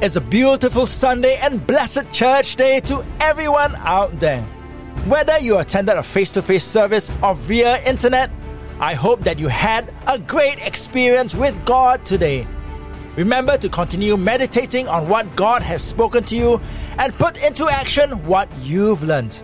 It's a beautiful Sunday and blessed church day to everyone out there. Whether you attended a face to face service or via internet, I hope that you had a great experience with God today. Remember to continue meditating on what God has spoken to you and put into action what you've learned.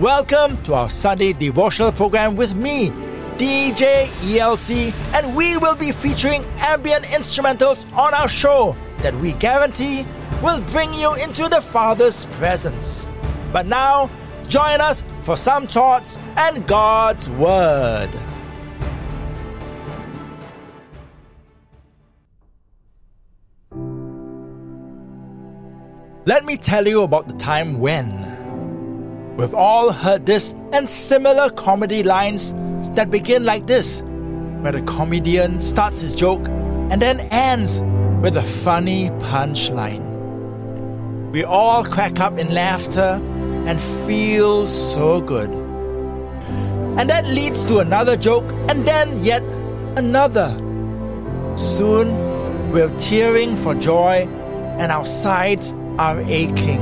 Welcome to our Sunday devotional program with me, DJ ELC, and we will be featuring ambient instrumentals on our show that we guarantee will bring you into the Father's presence. But now, join us for some thoughts and God's Word. Let me tell you about the time when. We've all heard this and similar comedy lines that begin like this, where the comedian starts his joke and then ends with a funny punchline. We all crack up in laughter and feel so good. And that leads to another joke and then yet another. Soon we're tearing for joy and our sides are aching.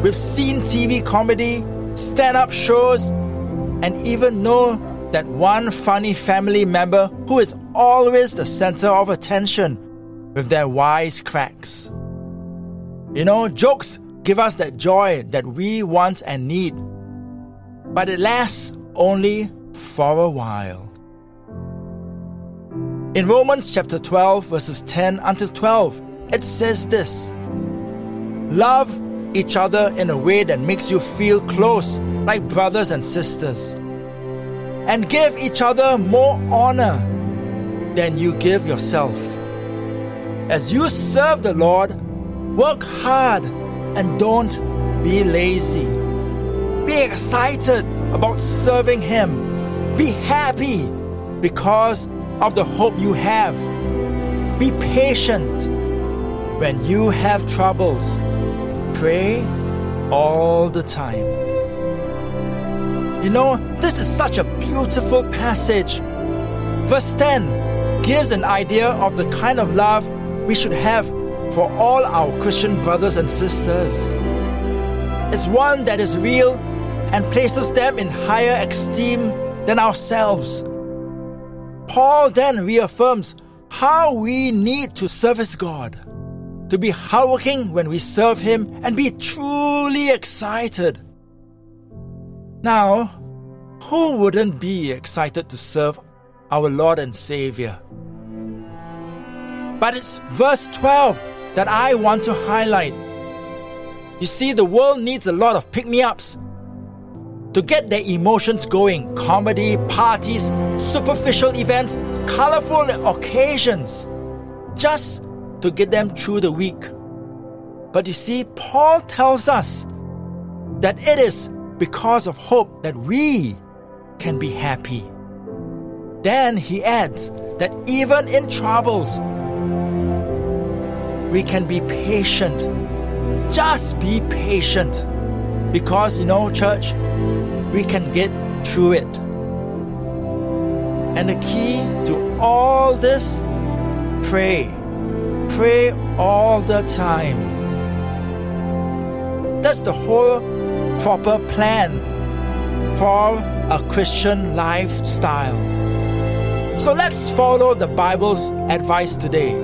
We've seen TV comedy, stand up shows, and even know that one funny family member who is always the center of attention with their wise cracks. You know, jokes give us that joy that we want and need, but it lasts only for a while. In Romans chapter 12, verses 10 until 12, it says this Love each other in a way that makes you feel close, like brothers and sisters and give each other more honor than you give yourself. As you serve the Lord, work hard and don't be lazy. Be excited about serving Him. Be happy because of the hope you have. Be patient when you have troubles. Pray all the time. You know, this is such a beautiful passage. Verse 10 gives an idea of the kind of love we should have for all our Christian brothers and sisters. It's one that is real and places them in higher esteem than ourselves. Paul then reaffirms how we need to service God, to be hardworking when we serve Him and be truly excited now, who wouldn't be excited to serve our Lord and Savior? But it's verse 12 that I want to highlight. You see, the world needs a lot of pick me ups to get their emotions going comedy, parties, superficial events, colorful occasions, just to get them through the week. But you see, Paul tells us that it is because of hope that we can be happy. Then he adds that even in troubles, we can be patient. Just be patient. Because, you know, church, we can get through it. And the key to all this pray. Pray all the time. That's the whole proper plan for a Christian lifestyle. So let's follow the Bible's advice today.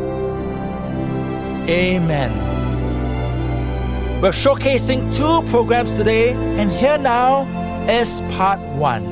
Amen. We're showcasing two programs today, and here now is part one.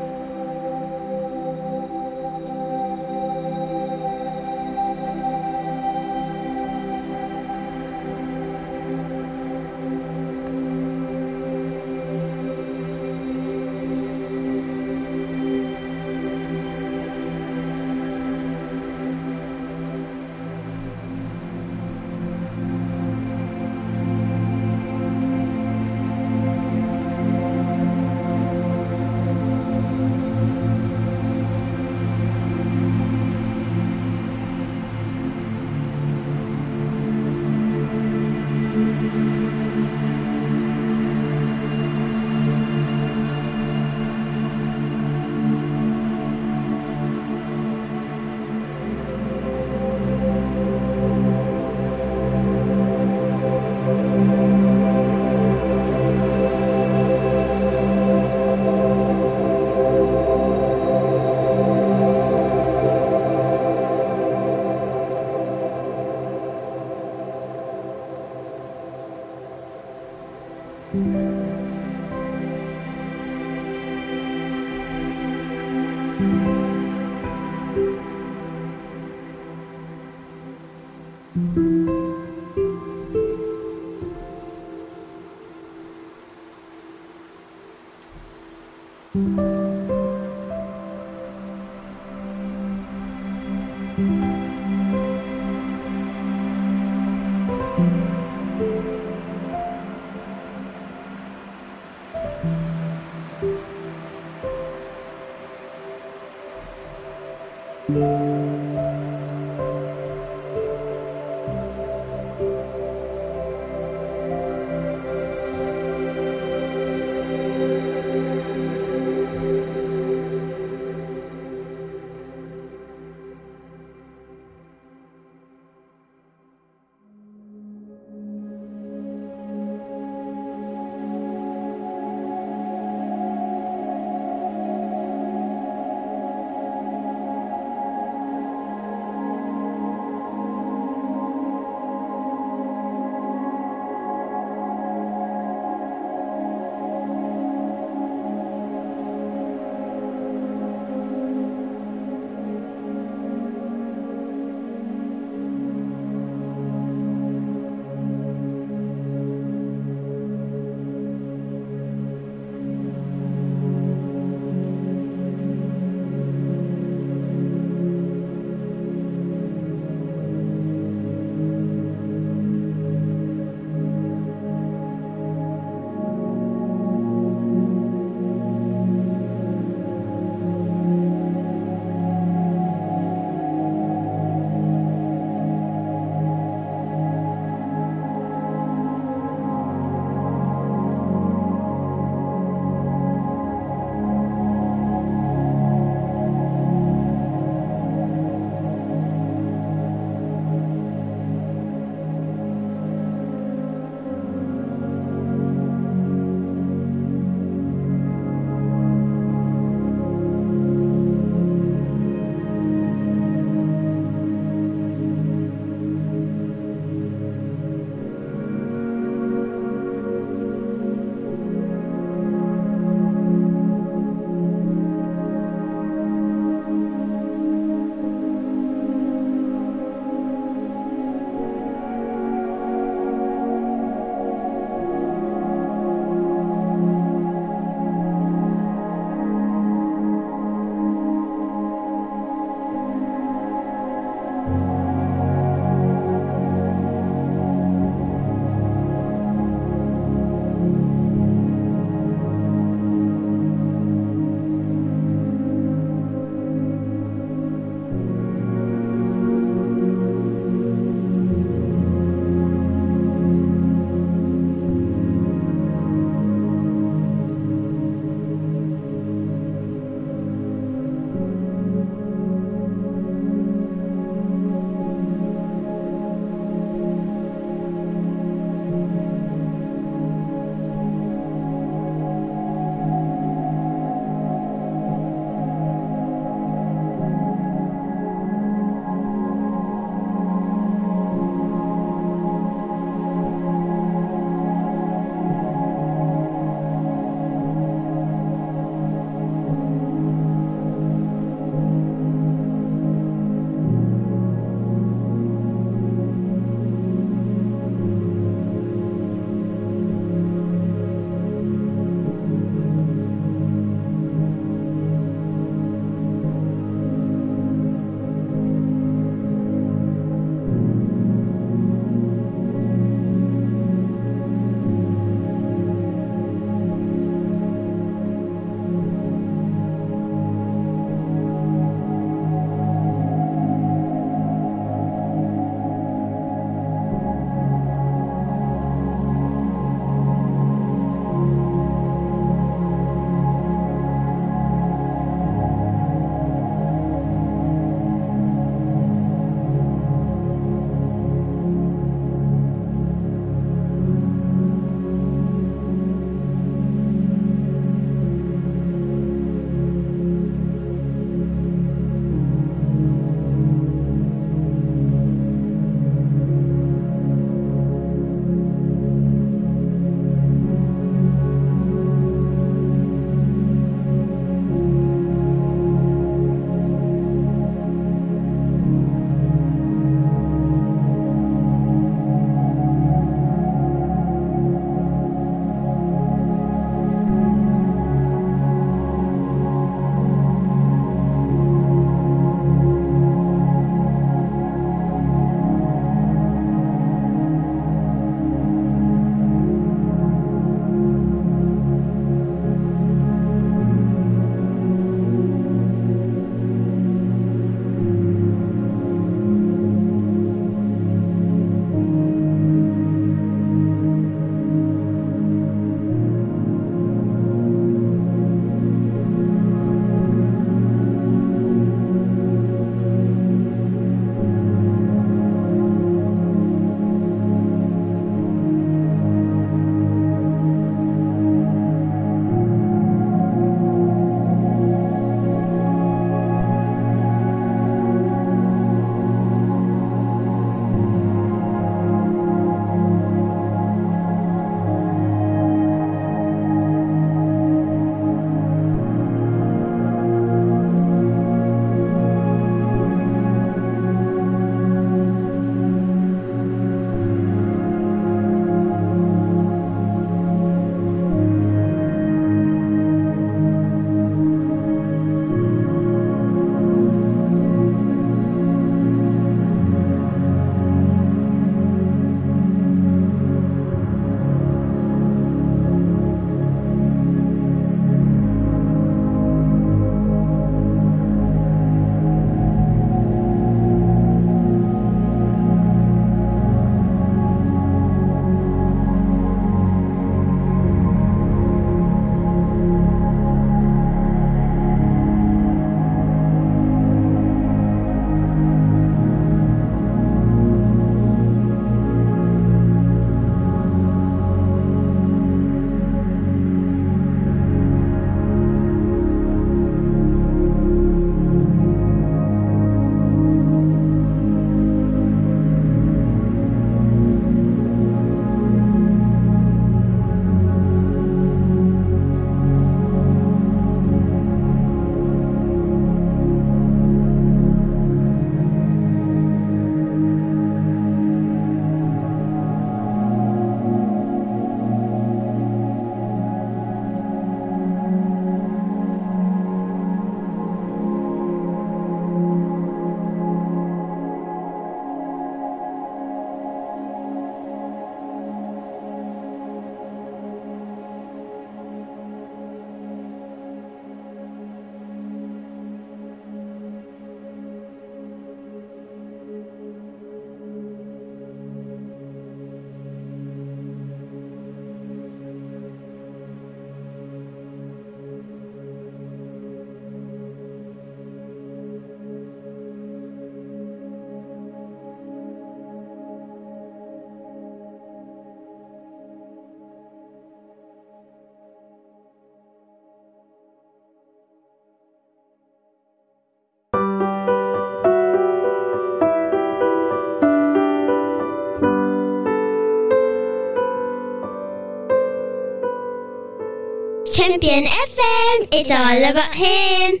Champion FM, it's all about him.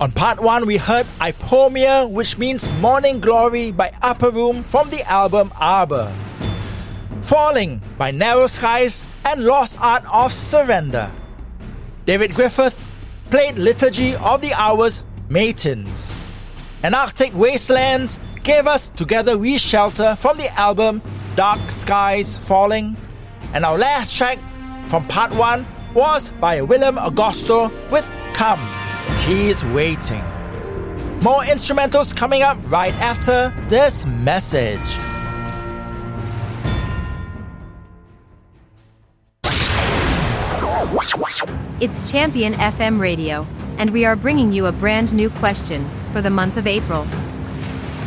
On part one, we heard Ipomoea, which means Morning Glory by Upper Room from the album Arbor. Falling by Narrow Skies and Lost Art of Surrender. David Griffith played Liturgy of the Hours Matins. And Arctic Wastelands gave us Together We Shelter from the album Dark Skies Falling. And our last track from part one was by Willem Agosto with Come. He's waiting. More instrumentals coming up right after this message. It's Champion FM Radio, and we are bringing you a brand new question for the month of April.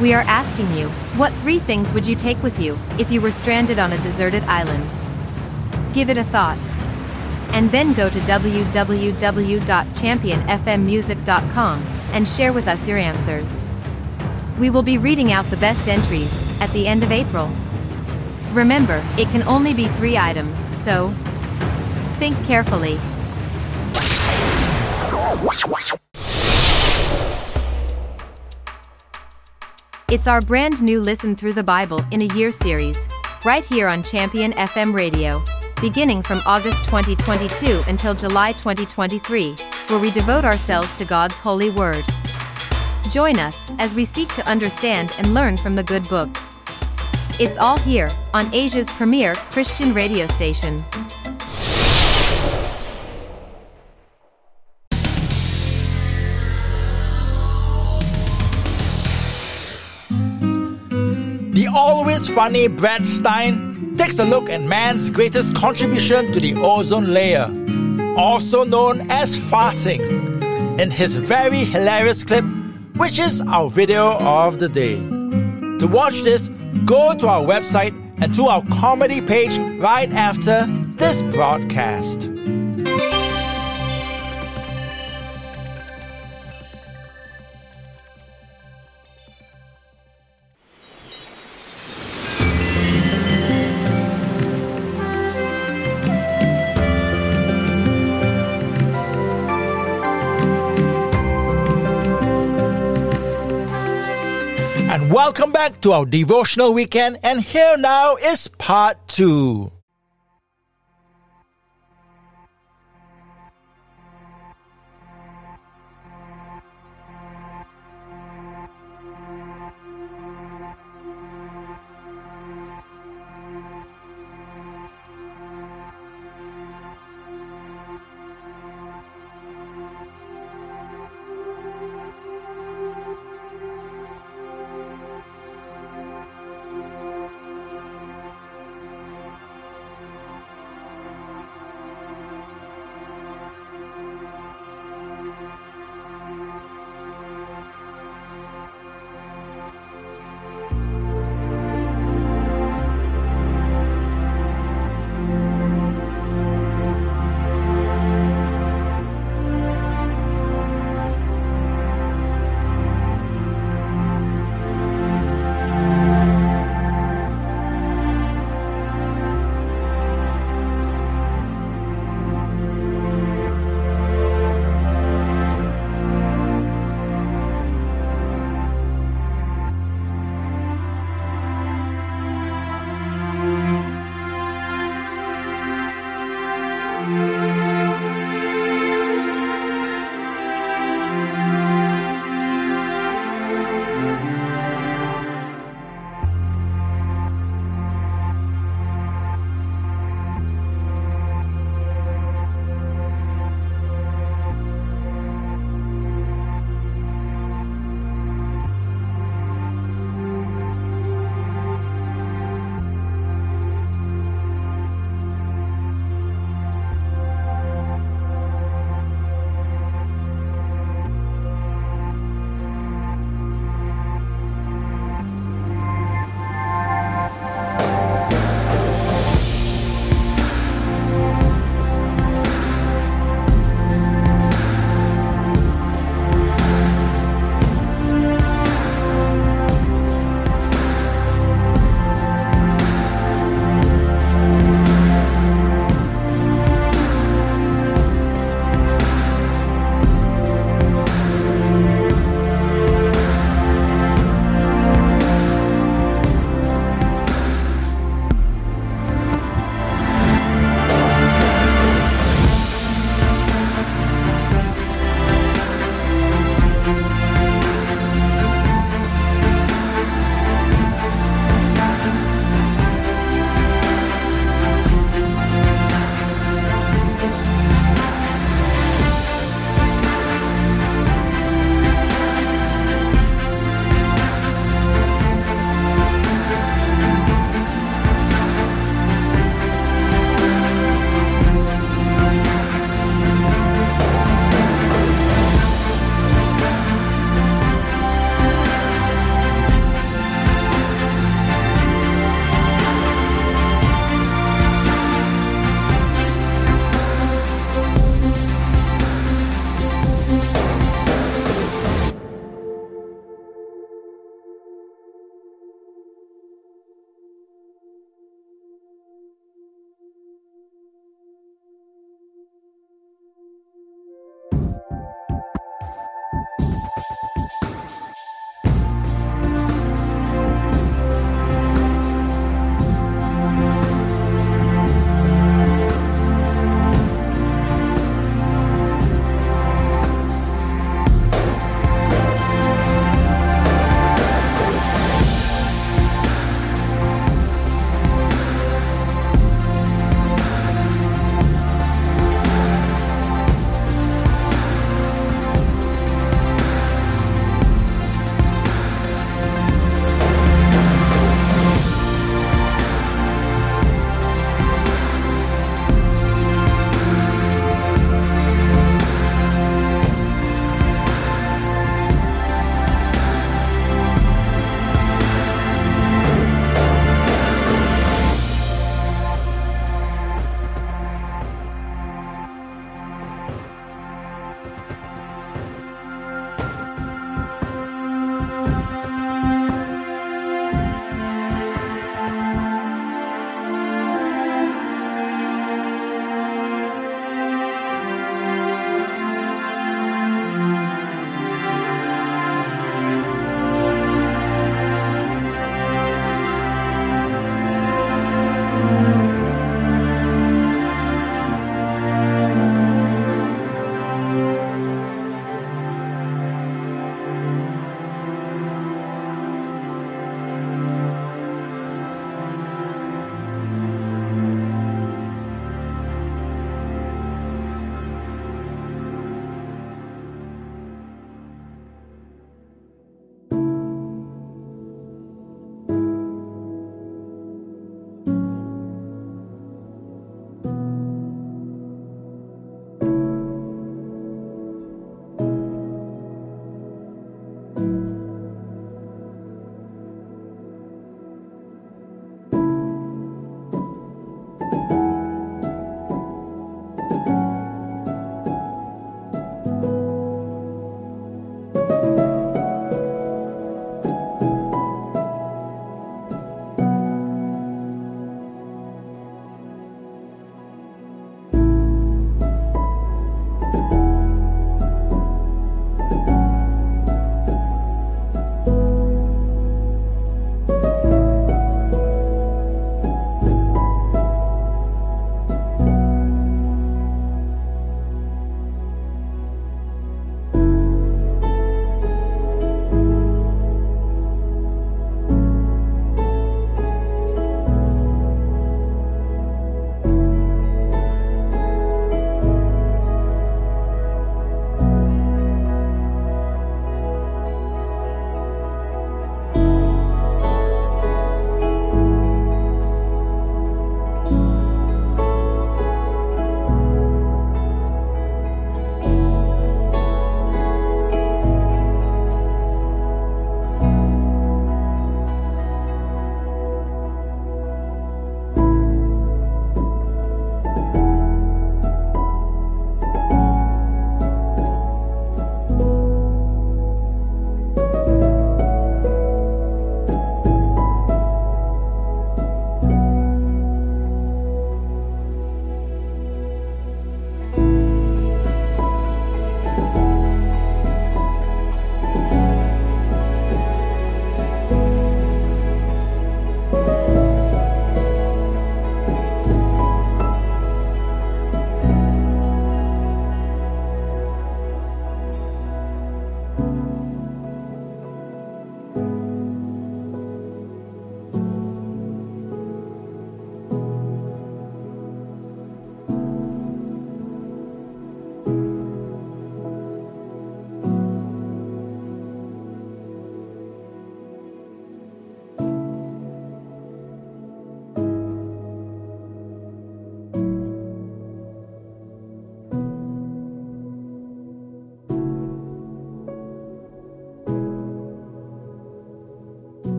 We are asking you, what three things would you take with you if you were stranded on a deserted island? Give it a thought and then go to www.championfmmusic.com and share with us your answers. We will be reading out the best entries at the end of April. Remember, it can only be three items, so think carefully. It's our brand new Listen Through the Bible in a Year series, right here on Champion FM Radio beginning from August 2022 until July 2023, where we devote ourselves to God's holy word. Join us as we seek to understand and learn from the good book. It's all here on Asia's premier Christian radio station. The always funny Brad Stine takes a look at man's greatest contribution to the ozone layer, also known as farting, in his very hilarious clip, which is our video of the day. To watch this, go to our website and to our comedy page right after this broadcast. Welcome back to our devotional weekend, and here now is part two.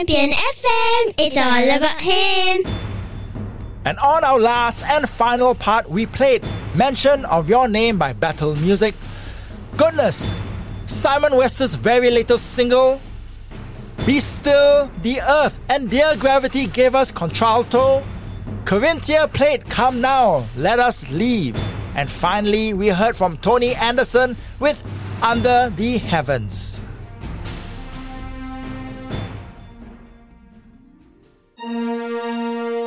Champion FM, it's all about him. And on our last and final part, we played Mention of Your Name by Battle Music. Goodness, Simon Wester's very latest single, Be Still the Earth, and Dear Gravity gave us Contralto. Corinthia played Come Now, Let Us Leave. And finally, we heard from Tony Anderson with Under the Heavens.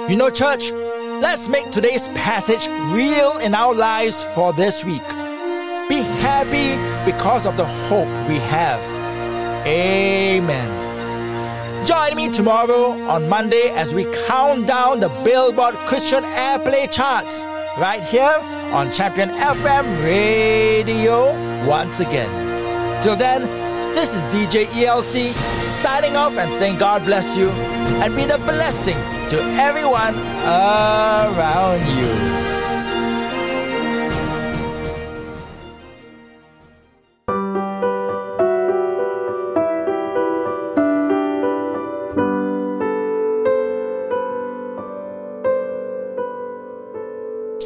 You know, church, let's make today's passage real in our lives for this week. Be happy because of the hope we have. Amen. Join me tomorrow on Monday as we count down the Billboard Christian Airplay charts right here on Champion FM Radio once again. Till then, this is DJ ELC signing off and saying God bless you and be the blessing to everyone around you.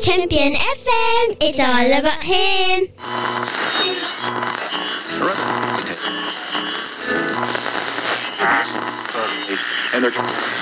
Champion FM, it's all about him. Energy.